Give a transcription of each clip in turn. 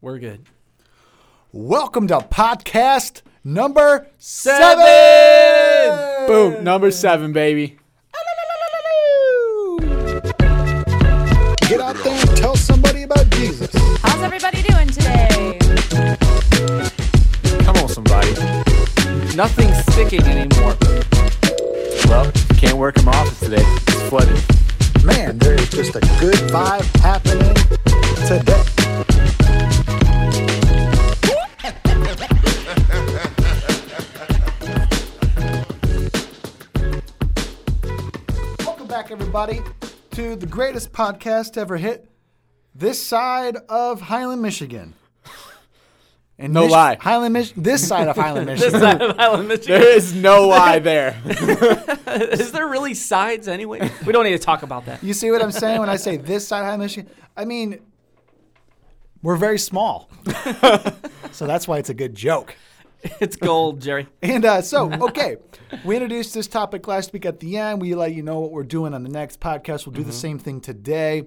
We're good. Welcome to podcast number Seven! seven. Boom, number seven, baby. Get out there and tell somebody about Jesus. How's everybody doing today? Come on, somebody. Nothing's sticking anymore. Well, can't work in my office today. It's flooded. Man, there is just a good vibe happening today. Everybody, to the greatest podcast ever hit this side of Highland, Michigan. And No lie. Highland, Mich- this side of Highland, Michigan. This side of Highland, Michigan. There is no lie there. Is there really sides anyway? We don't need to talk about that. You see what I'm saying when I say this side of Highland, Michigan? I mean, we're very small. so that's why it's a good joke. It's gold, Jerry. And uh, so, okay, we introduced this topic last week at the end. We let you know what we're doing on the next podcast. We'll do Mm-hmm. the same thing today.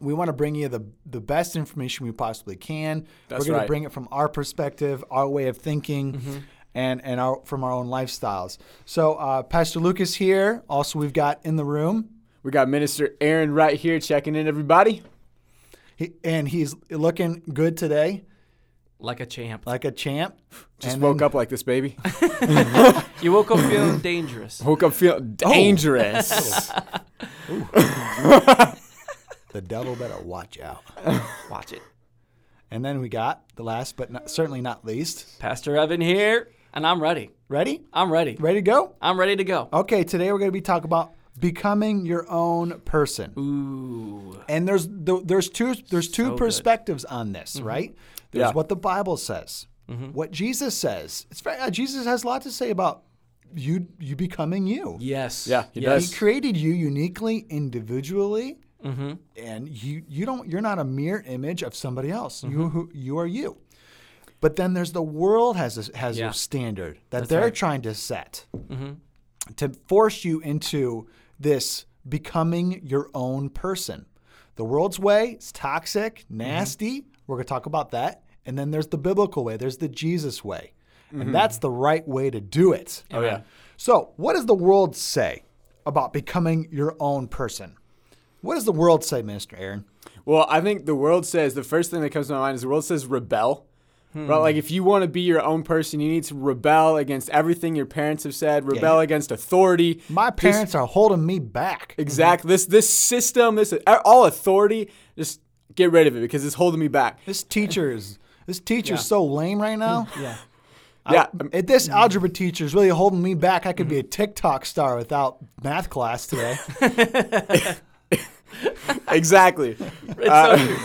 We want to bring you the the best information we possibly can. That's we're going right. to bring it from our perspective, our way of thinking, Mm-hmm. and and our from our own lifestyles. So, uh, Pastor Lucas here. Also, we've got in the room, We got Minister Aaron right here checking in, everybody. he, and he's looking good today, Like a champ. like a champ. Just And woke then- up like this, baby. You woke up feeling dangerous. Woke up feeling oh. dangerous. The devil better watch out. Watch it. And then we got the last, but not, certainly not least. Pastor Evan here, and I'm ready. Ready? I'm ready. Ready to go? I'm ready to go. Okay, today we're going to be talking about becoming your own person. Ooh. And there's there's two there's two So good. perspectives on this, mm-hmm. right? There's Yeah. what the Bible says, mm-hmm. what Jesus says. It's very, uh, Jesus has a lot to say about you you becoming you. Yes. Yeah, he yes. does. He created you uniquely, individually, mm-hmm. and you you don't you're not a mere image of somebody else. You mm-hmm. who you are you. But then there's the world has a, has Yeah. a standard that That's they're right. trying to set to force you into this becoming your own person. The world's way is toxic, nasty. We're going to talk about that. And then there's the biblical way. There's the Jesus way. And mm-hmm. that's the right way to do it. oh, yeah. So, what does the world say about becoming your own person? What does the world say, Minister Aaron? Well, I think the world says the first thing that comes to my mind is the world says rebel. Right? Like if you want to be your own person, you need to rebel against everything your parents have said, rebel against authority. My This- parents are holding me back. Exactly. This this system, this all authority, just get rid of it because it's holding me back. This teacher is this teacher's so lame right now. Yeah. Yeah. um, If this algebra teacher is really holding me back, I could be a TikTok star without math class today. exactly. It's so true.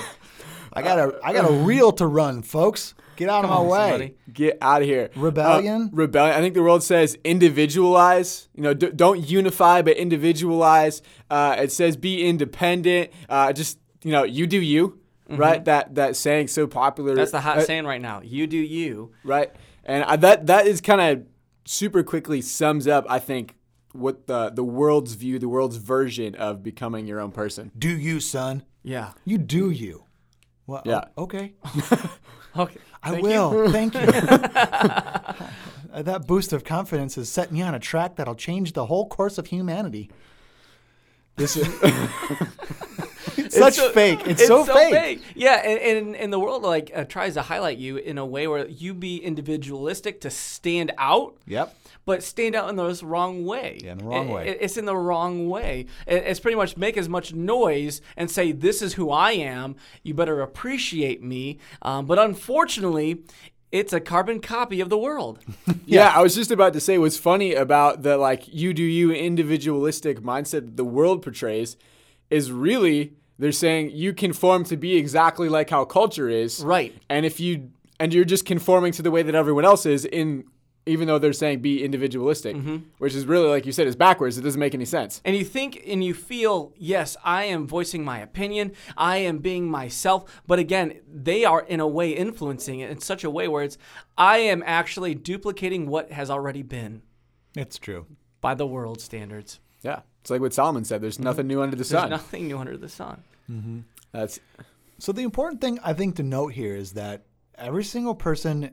I got a I got a reel to run, folks. Get out of my on, way. somebody. Get out of here. Rebellion? Uh, rebellion. I think the world says individualize. You know, d- don't unify, but individualize. Uh, it says be independent. Uh, just you know, you do you. Right. That that saying so popular. Mm-hmm. That's the hot Uh, saying right now. You do you. right? And I, that that is kind of super quickly sums up, I think, what the the world's view, the world's version of becoming your own person. Do you, son? Yeah. You do you. Well, Yeah. o- okay. Okay. I Thank will. Thank you. That boost of confidence has set me on a track that'll change the whole course of humanity. This is it's such so- fake. It's, so, fake. Yeah, and, and, and the world like uh, tries to highlight you in a way where you be individualistic to stand out. Yep. But stand out in the wrong way. Yeah, in the wrong It- way. it- it's in the wrong way. It- it's pretty much make as much noise and say, "This is who I am. You better appreciate me." Um, but unfortunately, it's a carbon copy of the world. Yeah. I was just about to say what's funny about the like you do you individualistic mindset the world portrays is really they're saying you conform to be exactly like how culture is. Right. And if you and you're just conforming to the way that everyone else is in even though they're saying be individualistic, mm-hmm. which is really like you said is backwards. It doesn't make any sense. and you think and you feel, yes, I am voicing my opinion, I am being myself, but again, they are in a way influencing it in such a way where it's, I am actually duplicating what has already been It's true. by the world standards. Yeah. It's like what Solomon said. There's mm-hmm. nothing new under the sun. There's sun. nothing new under the sun. Mm-hmm. That's So the important thing I think to note here is that every single person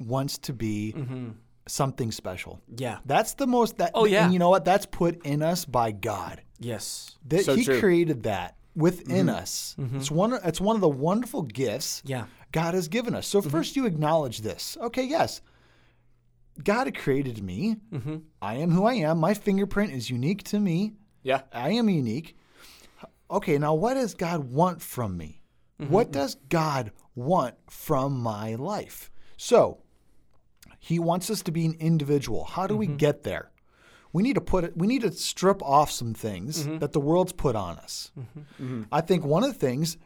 wants to be mm-hmm. something special. Yeah. That's the most that Oh, yeah. and you know what? That's put in us by God. Yes. That So he true. created that within us. It's one it's one of the wonderful gifts Yeah. God has given us. So first you acknowledge this. Okay, yes. God created me. Mm-hmm. I am who I am. My fingerprint is unique to me. Yeah. I am unique. Okay, now what does God want from me? Mm-hmm. What does God want from my life? So, he wants us to be an individual. How do we mm-hmm. get there? We need to put it we need to strip off some things that the world's put on us. I think one of the things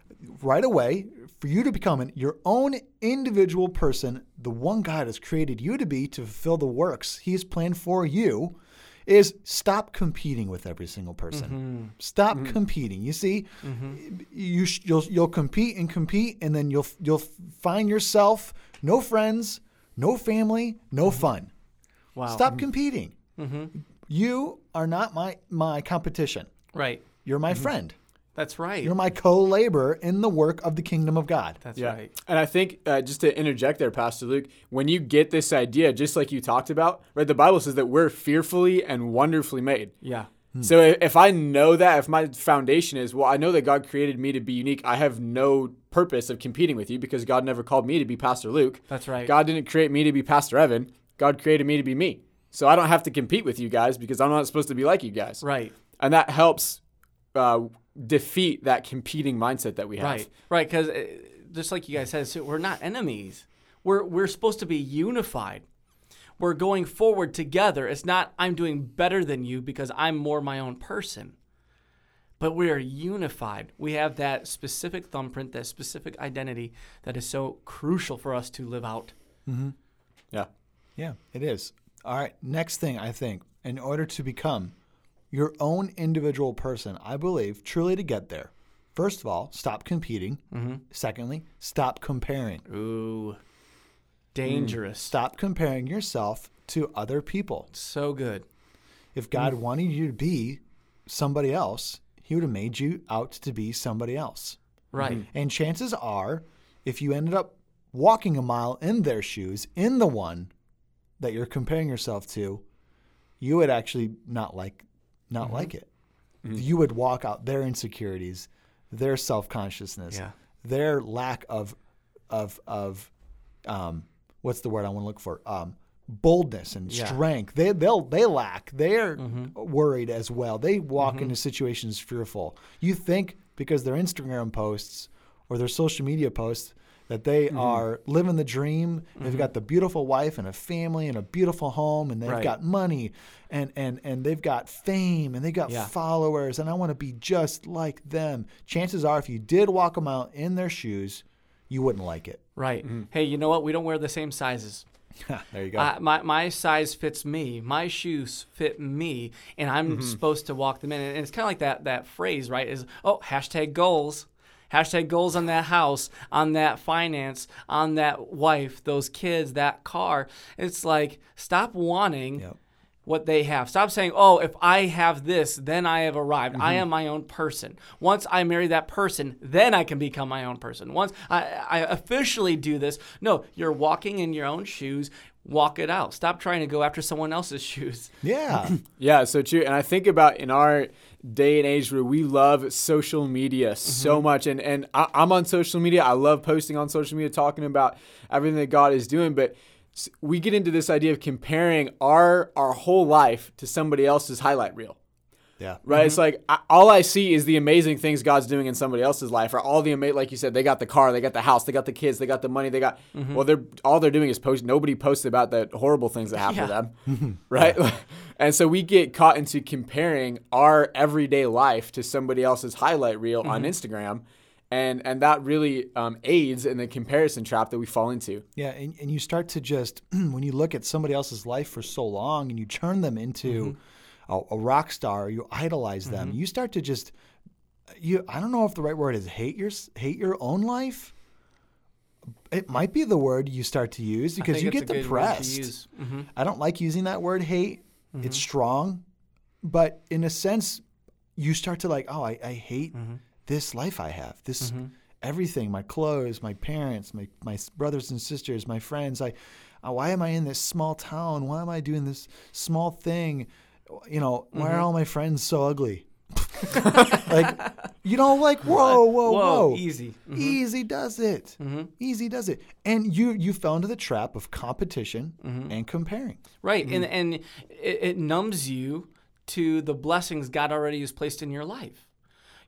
right away for you to become an, your own individual person, the one God has created you to be to fulfill the works He's planned for you, is stop competing with every single person. Mm-hmm. Stop mm-hmm. competing. You see, mm-hmm. you sh- you'll you'll compete and compete, and then you'll you'll find yourself no friends, no family, no fun. Wow. Stop competing. You are not my my competition. Right. You're my friend. That's right. You're my co-laborer in the work of the kingdom of God. That's Yeah. right. And I think, uh, just to interject there, Pastor Luke, when you get this idea, just like you talked about, right, the Bible says that we're fearfully and wonderfully made. Yeah. So i- if I know that, if my foundation is, well, I know that God created me to be unique, I have no purpose of competing with you because God never called me to be Pastor Luke. That's right. God didn't create me to be Pastor Evan. God created me to be me. So I don't have to compete with you guys because I'm not supposed to be like you guys. Right. And that helps uh, defeat that competing mindset that we have. Right. Right. Because just like you guys said, so we're not enemies. We're we're supposed to be unified. We're going forward together. It's not I'm doing better than you because I'm more my own person. But we are unified. We have that specific thumbprint, that specific identity that is so crucial for us to live out. Yeah. Yeah, it is. All right. Next thing, I think, in order to become your own individual person, I believe, truly to get there, first of all, stop competing. Mm-hmm. Secondly, stop comparing. Ooh. Mm. Dangerous. Stop comparing yourself to other people. So good. If God mm. wanted you to be somebody else, He would have made you out to be somebody else. Right. Mm. And chances are, if you ended up walking a mile in their shoes, in the one that you're comparing yourself to, you would actually not like not like it. You would walk out their insecurities, their self consciousness, Yeah. their lack of of of um, what's the word I want to look for? Um, boldness and Yeah. strength. They they'll they lack. They're worried as well. They walk into situations fearful. You think because their Instagram posts or their social media posts that they mm-hmm. are living the dream. They've mm-hmm. got the beautiful wife and a family and a beautiful home and they've Right. got money and and and they've got fame and they've got Yeah. followers and I want to be just like them. Chances are if you did walk them out in their shoes, you wouldn't like it. Right. Mm-hmm. Hey, you know what? We don't wear the same sizes. there you go. Uh, my, my size fits me. My shoes fit me, and I'm supposed to walk them in. And it's kind of like that that phrase, right? Is oh hashtag goals, hashtag goals on that house, on that finance, on that wife, those kids, that car. It's like stop wanting. Yep. What they have. Stop saying, oh, if I have this, then I have arrived. I mm-hmm. am my own person. Once I marry that person, then I can become my own person. Once I, I officially do this, no, you're walking in your own shoes. Walk it out. Stop trying to go after someone else's shoes. yeah. Yeah, so true. And I think about in our day and age where we love social media so mm-hmm. much, and and I, I'm on social media. I love posting on social media, talking about everything that God is doing. But we get into this idea of comparing our our whole life to somebody else's highlight reel. Yeah. Right, it's mm-hmm. like I, all I see is the amazing things God's doing in somebody else's life. Or all the ama- like you said, they got the car, they got the house, they got the kids, they got the money, they got. Mm-hmm. Well, they're all they're doing is post. Nobody posts about the horrible things that happen to them, right? and so we get caught into comparing our everyday life to somebody else's highlight reel on mm-hmm. Instagram, and and that really um, aids in the comparison trap that we fall into. Yeah, and, and you start to just when you look at somebody else's life for so long and you turn them into a, a rock star, you idolize them. You start to just you. I don't know if the right word is hate your hate your own life. It might be the word you start to use because you get a good word to depressed. Mhm. I don't like using that word hate. It's strong, but in a sense, you start to like, oh, I, I hate this life I have. This everything, my clothes, my parents, my my brothers and sisters, my friends. I, uh, why am I in this small town? Why am I doing this small thing? You know, why Mm-hmm. are all my friends so ugly? like, you know, like whoa, whoa, whoa, Whoa, easy. Mhm. Easy does it. Easy does it. And you you fell into the trap of competition Mm-hmm. and comparing. Right, and and it, it numbs you to the blessings God already has placed in your life.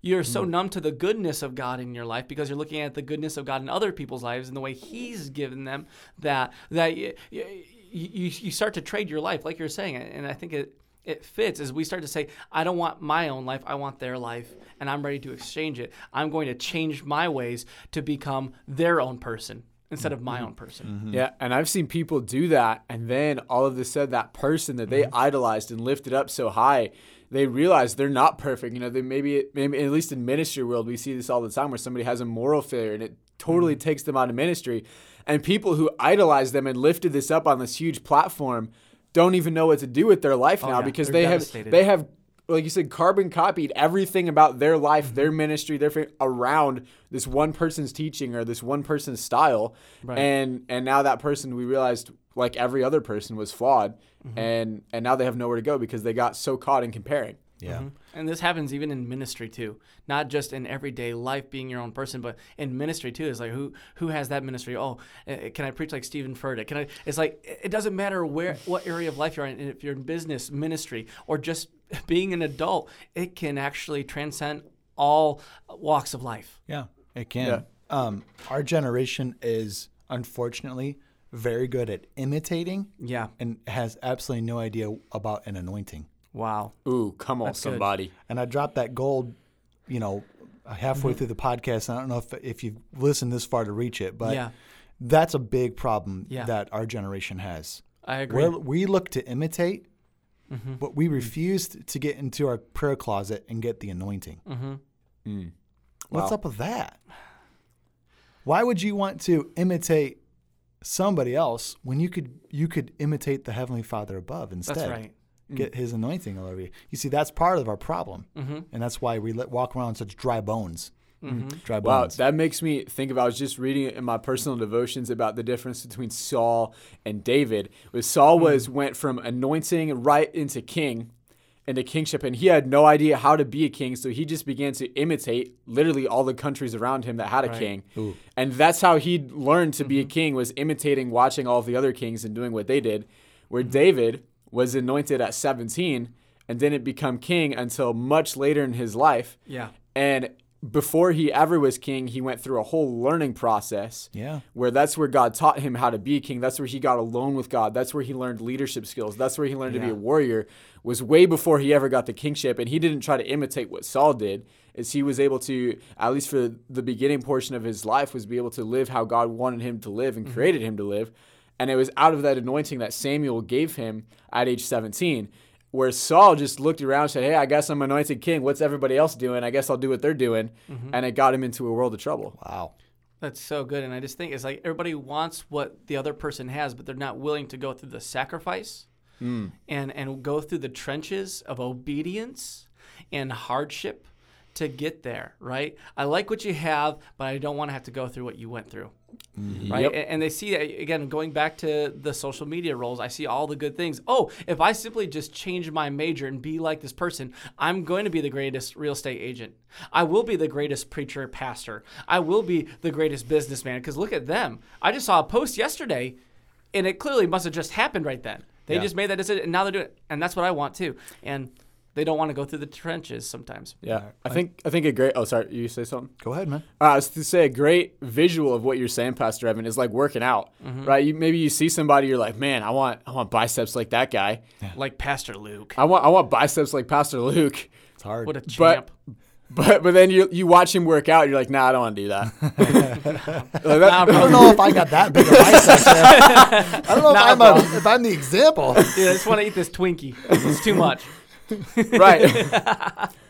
You're so numb to the goodness of God in your life because you're looking at the goodness of God in other people's lives and the way He's given them that that you, you, you start to trade your life, like you're saying, and I think it it fits as we start to say, I don't want my own life, I want their life, and I'm ready to exchange it. I'm going to change my ways to become their own person instead of my mm-hmm. own person. Mm-hmm. Yeah, and I've seen people do that, and then all of a sudden, that person that they mm-hmm. idolized and lifted up so high, they realize they're not perfect. You know, they maybe, maybe at least in ministry world, we see this all the time, where somebody has a moral failure, and it totally takes them out of ministry. And people who idolized them and lifted this up on this huge platform don't even know what to do with their life now yeah, because they're they have they have like you said carbon copied everything about their life their ministry their fa- around this one person's teaching or this one person's style. Right. and and now that person we realized like every other person was flawed. Mm-hmm. and and now they have nowhere to go because they got so caught in comparing Yeah. And this happens even in ministry too, not just in everyday life being your own person, but in ministry too. It's like who who has that ministry? Oh, eh, can I preach like Stephen Furtick? Can I? It's like it doesn't matter where what area of life you're in. If you're in business, ministry, or just being an adult, it can actually transcend all walks of life. Yeah, it can. Yeah. Um, our generation is unfortunately very good at imitating Yeah. and has absolutely no idea about an anointing. Wow. ooh come on That's good. somebody And I dropped that gold, you know, halfway mm-hmm. through the podcast. And I don't know if if you've listened this far to reach it, but Yeah. that's a big problem Yeah. that our generation has. I agree. Where we look to imitate, mm-hmm. but we refuse to get into our prayer closet and get the anointing. Mm-hmm. Mm. What's Wow. up with that? Why would you want to imitate somebody else when you could you could imitate the heavenly Father above instead? That's right. Mm. Get His anointing all over you. You see, that's part of our problem, Mm-hmm. and that's why we let, walk around such dry bones. Mm, mm-hmm. Dry Wow, bones. that makes me think of. I was just reading in my personal devotions about the difference between Saul and David. Was Saul mm. was went from anointing right into king, into kingship, and he had no idea how to be a king, so he just began to imitate literally all the countries around him that had a Right. king, and that's how he learned to be a mm-hmm. king was imitating, watching all of the other kings and doing what they did. Where mm-hmm. David was anointed at 17 and didn't become king until much later in his life. Yeah. And before he ever was king, he went through a whole learning process. Yeah. Where that's where God taught him how to be king. That's where he got alone with God. That's where he learned leadership skills. That's where he learned to be a warrior. Was way before he ever got the kingship, and he didn't try to imitate what Saul did. Is he was able to, at least for the beginning portion of his life, was be able to live how God wanted him to live and mm-hmm. created him to live. And it was out of that anointing that Samuel gave him at age 17 where Saul just looked around and said, Hey, I guess I'm anointed king. What's everybody else doing? I guess I'll do what they're doing. Mm-hmm. And it got him into a world of trouble. wow. That's so good. And I just think it's like everybody wants what the other person has, but they're not willing to go through the sacrifice mm. and, and go through the trenches of obedience and hardship to get there, right? I like what you have, but I don't want to have to go through what you went through. Mm-hmm. Right. Yep. And they see, that again, going back to the social media roles, I see all the good things. Oh, if I simply just change my major and be like this person, I'm going to be the greatest real estate agent. I will be the greatest preacher, pastor. I will be the greatest businessman. Because look at them. I just saw a post yesterday, and it clearly must have just happened right then. They Yeah. just made that decision, and now they're doing it. And that's what I want too. And they don't want to go through the trenches sometimes. Yeah. I think I think a great oh sorry, you say something? Go ahead, man. Uh, I was to say a great visual of what you're saying, Pastor Evan, is like working out. Right? You maybe you see somebody, you're like, Man, I want I want biceps like that guy. Like Pastor Luke. I want I want biceps like Pastor Luke. It's hard. What a But champ. but but then you you watch him work out, you're like, nah, I don't want to do that. Like, that- Nah, I don't know if I got that big a biceps. I don't know if, Nah, I'm a, if I'm the example. Yeah, I just want to eat this Twinkie. It's too much. right.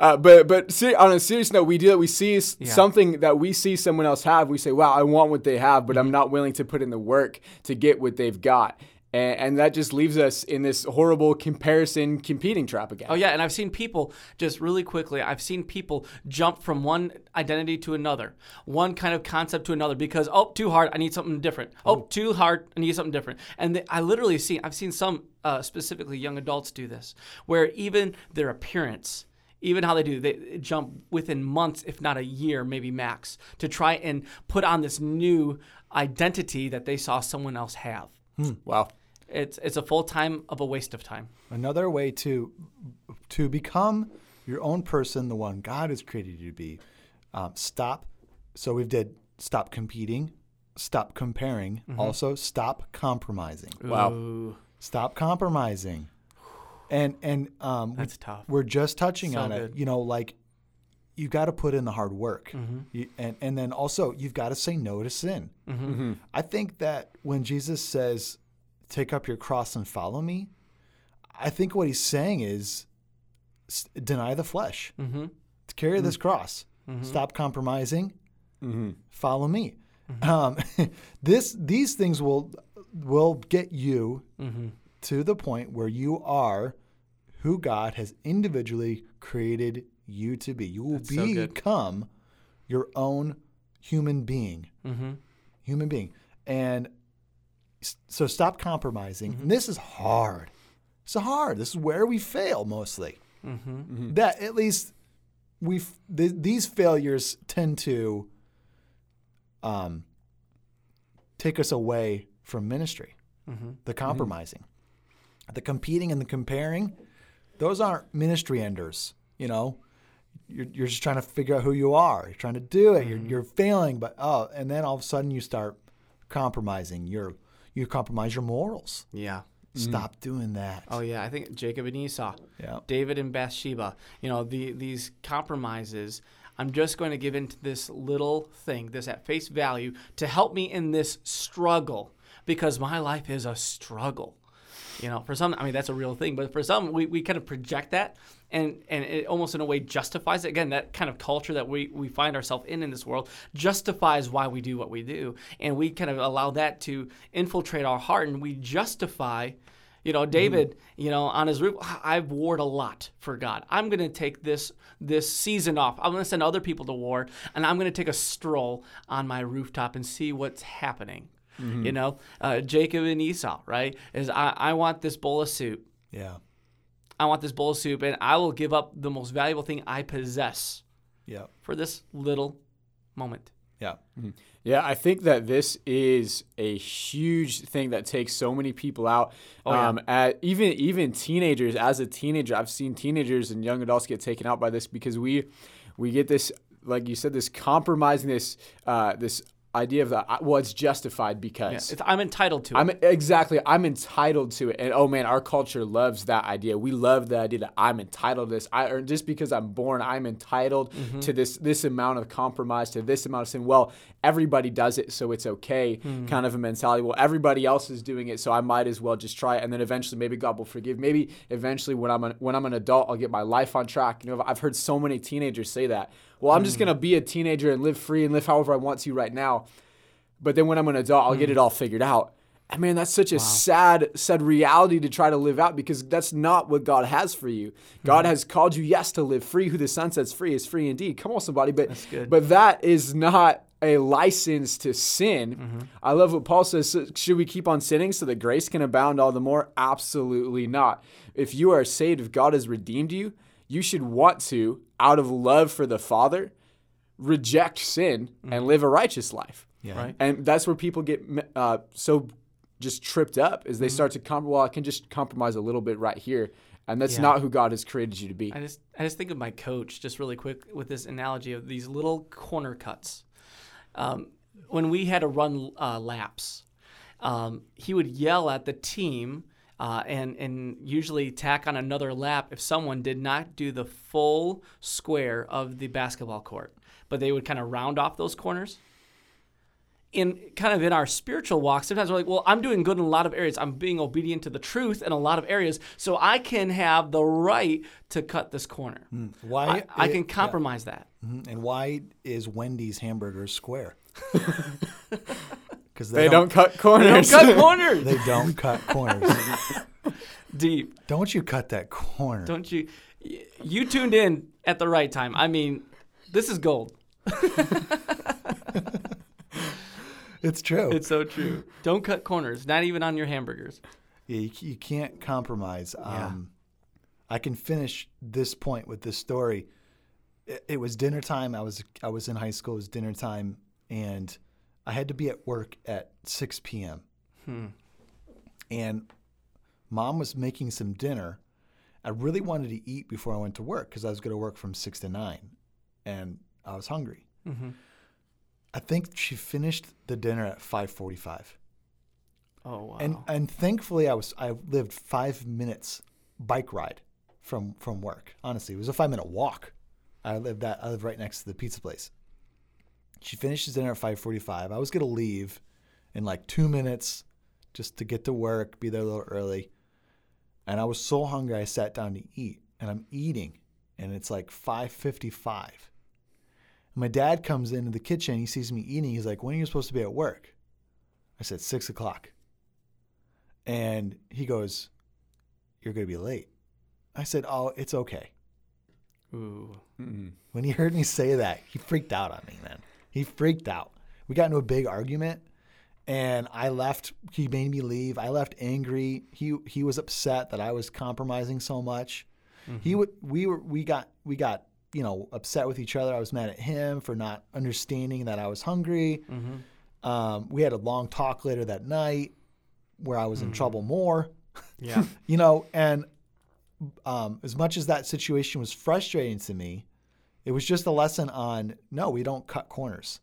Uh, but but ser- on a serious note, we do that. We see s- Yeah. something that we see someone else have. We say, "Wow, I want what they have," but Mm-hmm. I'm not willing to put in the work to get what they've got. And, and that just leaves us in this horrible comparison competing trap again. Oh yeah, and I've seen people just really quickly. I've seen people jump from one identity to another, one kind of concept to another because oh, too hard. I need something different. Oh, too hard. I need something different. And they, I literally see. I've seen some uh, specifically young adults do this, where even their appearance. Even how they do, they jump within months, if not a year, maybe max, to try and put on this new identity that they saw someone else have. Wow. It's it's a full time of a waste of time. Another way to to become your own person, the one God has created you to be. Um, stop. So we've did stop competing, stop comparing. Mm-hmm. Also, stop compromising. Wow. Ooh, Stop compromising. And and um, we, tough. We're just touching So on good. Mm-hmm. it. You know, like you got to put in the hard work, You- and and then also you've got to say no to sin. Mm-hmm. I think that when Jesus says, "Take up your cross and follow me," I think what he's saying is, s- deny the flesh, Mm-hmm. to carry this cross, stop compromising, follow me. Um, this these things will will get you Mm-hmm. to the point where you are who God has individually created you to be. You will That's so good. become your own human being. Mm-hmm. Human being. And so stop compromising. Mm-hmm. And this is hard. It's hard. This is where we fail mostly. Mm-hmm. That at least we th- these failures tend to um, take us away from ministry. Mm-hmm. The compromising, the competing and the comparing, those aren't ministry enders. You know, you're, you're just trying to figure out who you are. You're trying to do it. Mm-hmm. You're, you're failing, but oh, and then all of a sudden you start compromising. You're you compromise your morals. Yeah. Stop doing that. Oh yeah, I think Jacob and Esau, Yeah. David and Bathsheba. You know, the these compromises. I'm just going to give into this little thing, this at face value, to help me in this struggle because my life is a struggle. You know, for some, I mean, that's a real thing, but for some, we, we kind of project that and, and it almost in a way justifies it. Again, that kind of culture that we, we find ourselves in in this world justifies why we do what we do. And we kind of allow that to infiltrate our heart and we justify you know, mm-hmm. David, you know, on his roof, I've warred a lot for God. I'm going to take this this season off. I'm going to send other people to war, and I'm going to take a stroll on my rooftop and see what's happening. You know, uh, Jacob and Esau, right? Is I, I want this bowl of soup. Yeah. I want this bowl of soup, and I will give up the most valuable thing I possess Yeah. for this little moment. Yeah. Yeah, I think that this is a huge thing that takes so many people out. Oh, yeah. um, at, even even teenagers. As a teenager, I've seen teenagers and young adults get taken out by this because we we get this, like you said, this compromising this uh, this idea of that. well, it's justified because. Yeah, I'm entitled to it. I'm exactly. I'm entitled to it, and oh man, our culture loves that idea. We love the idea that I'm entitled to this. I or just because I'm born, I'm entitled Mm-hmm. to this this amount of compromise, to this amount of sin. Well, everybody does it, so it's okay. Mm-hmm. Kind of a mentality. Well, everybody else is doing it, so I might as well just try it, and then eventually, maybe God will forgive. Maybe eventually, when I'm an, when I'm an adult, I'll get my life on track. You know, I've heard so many teenagers say that. Well, I'm Mm-hmm. just gonna be a teenager and live free and live however I want to right now. But then when I'm an adult, I'll Hmm. get it all figured out. And man, that's such a sad, sad reality to try to live out because that's not what God has for you. God Hmm. has called you, yes, to live free. Who the Son sets free is free indeed. Come on, somebody. But but that is not a license to sin. Mm-hmm. I love what Paul says. So should we keep on sinning so that grace can abound all the more? Absolutely not. If you are saved, if God has redeemed you, you should want to, out of love for the Father, reject sin and live a righteous life. Yeah. Right. And that's where people get uh, so just tripped up is they start to comp. Well, I can just compromise a little bit right here, and that's Yeah. not who God has created you to be. I just I just think of my coach just really quick with this analogy of these little corner cuts. Um, when we had to run uh, laps, um, he would yell at the team uh, and and usually tack on another lap if someone did not do the full square of the basketball court, but they would kind of round off those corners. In kind of in our spiritual walk, sometimes we're like, well, I'm doing good in a lot of areas. I'm being obedient to the truth in a lot of areas, so I can have the right to cut this corner. Why I, I it- can yeah. compromise that. Mhm. And why is Wendy's hamburger square? because They don't cut corners. Don't corners. cut corners. They don't cut corners. Deep. don't you cut that corner? Don't you? You tuned in at the right time. I mean, this is gold. It's true. It's so true. Don't cut corners, not even on your hamburgers. Yeah, you, you can't compromise. Um, I can finish this point with this story. It, it was dinner time. I was I was in high school. It was dinner time, and I had to be at work at 6 p.m. Hmm. And mom was making some dinner. I really wanted to eat before I went to work because I was going to work from six to nine, and I was hungry. Mm-hmm. I think she finished the dinner at 5:45. Oh wow. And and thankfully I was I lived five minutes bike ride from from work. Honestly, it was a five minute walk. I lived that I lived right next to the pizza place. She finishes dinner at five forty five. I was gonna leave in like two minutes just to get to work, be there a little early. And I was so hungry I sat down to eat. And I'm eating and it's like five fifty five. My dad comes into the kitchen, he sees me eating, he's like, When are you supposed to be at work? I said, six o'clock. And he goes, You're going to be late. I said, Oh, it's okay. Ooh. When he heard me say that, he freaked out on me, man. He freaked out. We got into a big argument and I left. He made me leave. I left angry. He he was upset that I was compromising so much. He would we were we got we got you know upset with each other. I was mad at him for not understanding that I was hungry. Um, we had a long talk later that night where I was in trouble more. Yeah. you know, and um, as much as that situation was frustrating to me, it was just a lesson on no, we don't cut corners.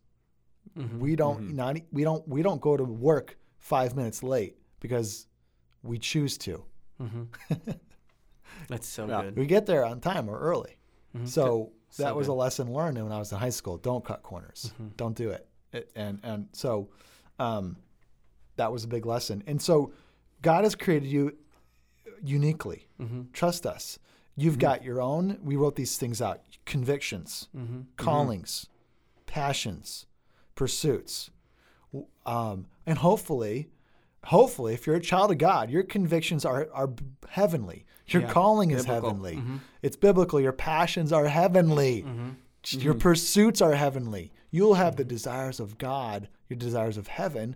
Mm-hmm. We don't mm-hmm. not we don't we don't go to work five minutes late because we choose to. Mm-hmm. That's so Yeah. good. We get there on time or early. So So that was good. a lesson learned when I was in high school. Don't cut corners. Don't do it. it. And and so um, that was a big lesson. And so God has created you uniquely. Trust us. You've got your own. We wrote these things out: convictions, mm-hmm. callings, passions, pursuits, um, and hopefully. Hopefully, if you're a child of God, your convictions are, are heavenly. Your Yeah, calling is biblical. heavenly. Mm-hmm. It's biblical. Your passions are heavenly. Mm-hmm. Your pursuits are heavenly. You'll have the desires of God, your desires of heaven,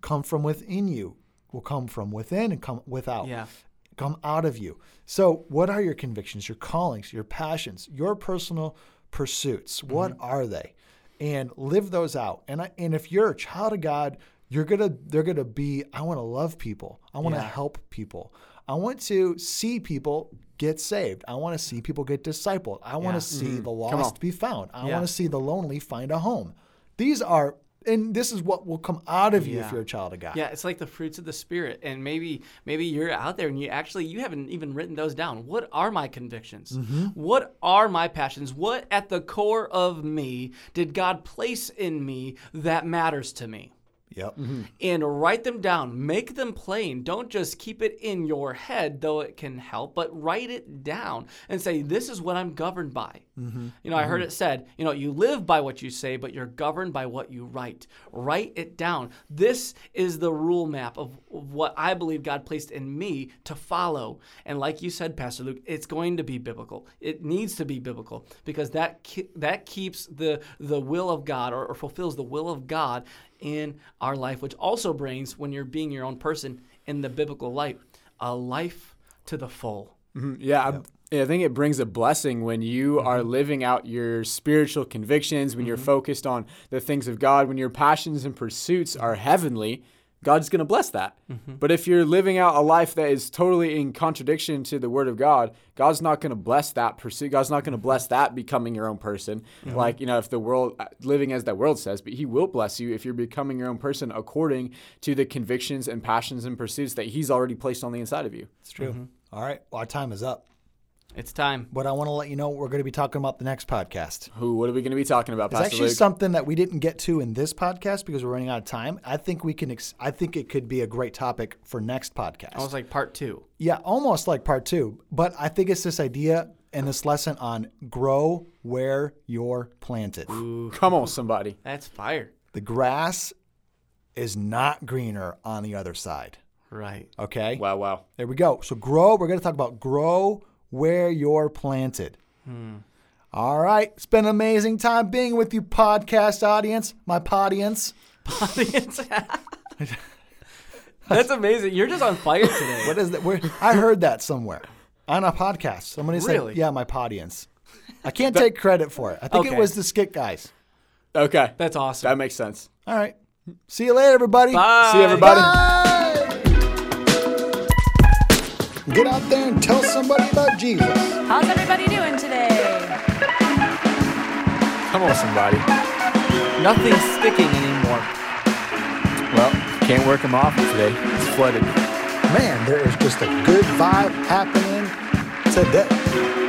come from within you. Will come from within and come without. Yeah. Come out of you. So, what are your convictions, your callings, your passions, your personal pursuits? Mm-hmm. What are they? And live those out. And I, and if you're a child of God, you're gonna they're gonna be. I want to love people. I want to Yeah. help people. I want to see people get saved. I want to see people get discipled. I want to see mm-hmm. the lost be found. I Yeah. want to see the lonely find a home. These are, and this is what will come out of you if you're a child of God. Yeah, it's like the fruits of the spirit, and maybe maybe you're out there and you actually you haven't even written those down. What are my convictions? Mm-hmm. What are my passions? What at the core of me did God place in me that matters to me? Yep. Mm-hmm. and write them down. Make them plain. Don't just keep it in your head, though it can help, but write it down and say, This is what I'm governed by. Mm-hmm. You know, I heard mm-hmm. it said, you know, you live by what you say, but you're governed by what you write. Write it down. This is the rule map of, of what I believe God placed in me to follow. And like you said, Pastor Luke, it's going to be biblical. It needs to be biblical because that ke- that keeps the the will of God or, or fulfills the will of God in our life, which also brings, when you're being your own person in the biblical light, a life to the full. Mhm. Yeah, yeah, I think it brings a blessing when you mm-hmm. are living out your spiritual convictions, when you're mm-hmm. focused on the things of God, when your passions and pursuits are mm-hmm. heavenly. God's going to bless that. Mm-hmm. But if you're living out a life that is totally in contradiction to the Word of God, God's not going to bless that pursuit. God's not going to bless that becoming your own person. Mm-hmm. Like, you know, if the world, uh, living as that world says, but He will bless you if you're becoming your own person according to the convictions and passions and pursuits that He's already placed on the inside of you. It's true. Mm-hmm. All right. Well, our time is up. It's time. But I want to let you know we're going to be talking about the next podcast. Who, what are we going to be talking about, It's Pastor actually Luke? something that we didn't get to in this podcast because we're running out of time. I think we can. Ex- I think it could be a great topic for next podcast. Almost like part two. yeah, almost like part two. But I think it's this idea and this lesson on grow where you're planted. Ooh. Come on, somebody. That's fire. The grass is not greener on the other side. Right. Okay? Wow, wow. There we go. So grow, we're going to talk about grow where you're planted. Hmm. All right. It's been an amazing time being with you, podcast audience, my podience. Audience. That's amazing. You're just on fire today. What is that? Where, I heard that somewhere on a podcast. Somebody Really? said, yeah, my podience. I can't take credit for it. I think Okay. it was the skit guys. Okay. That's awesome. That makes sense. All right. See you later, everybody. Bye. See you, everybody. Bye. Get out there and tell somebody about Jesus. How's everybody doing today? Come on, somebody. Nothing's sticking anymore. Well, can't work them off today. It's flooded. Man, there is just a good vibe happening today.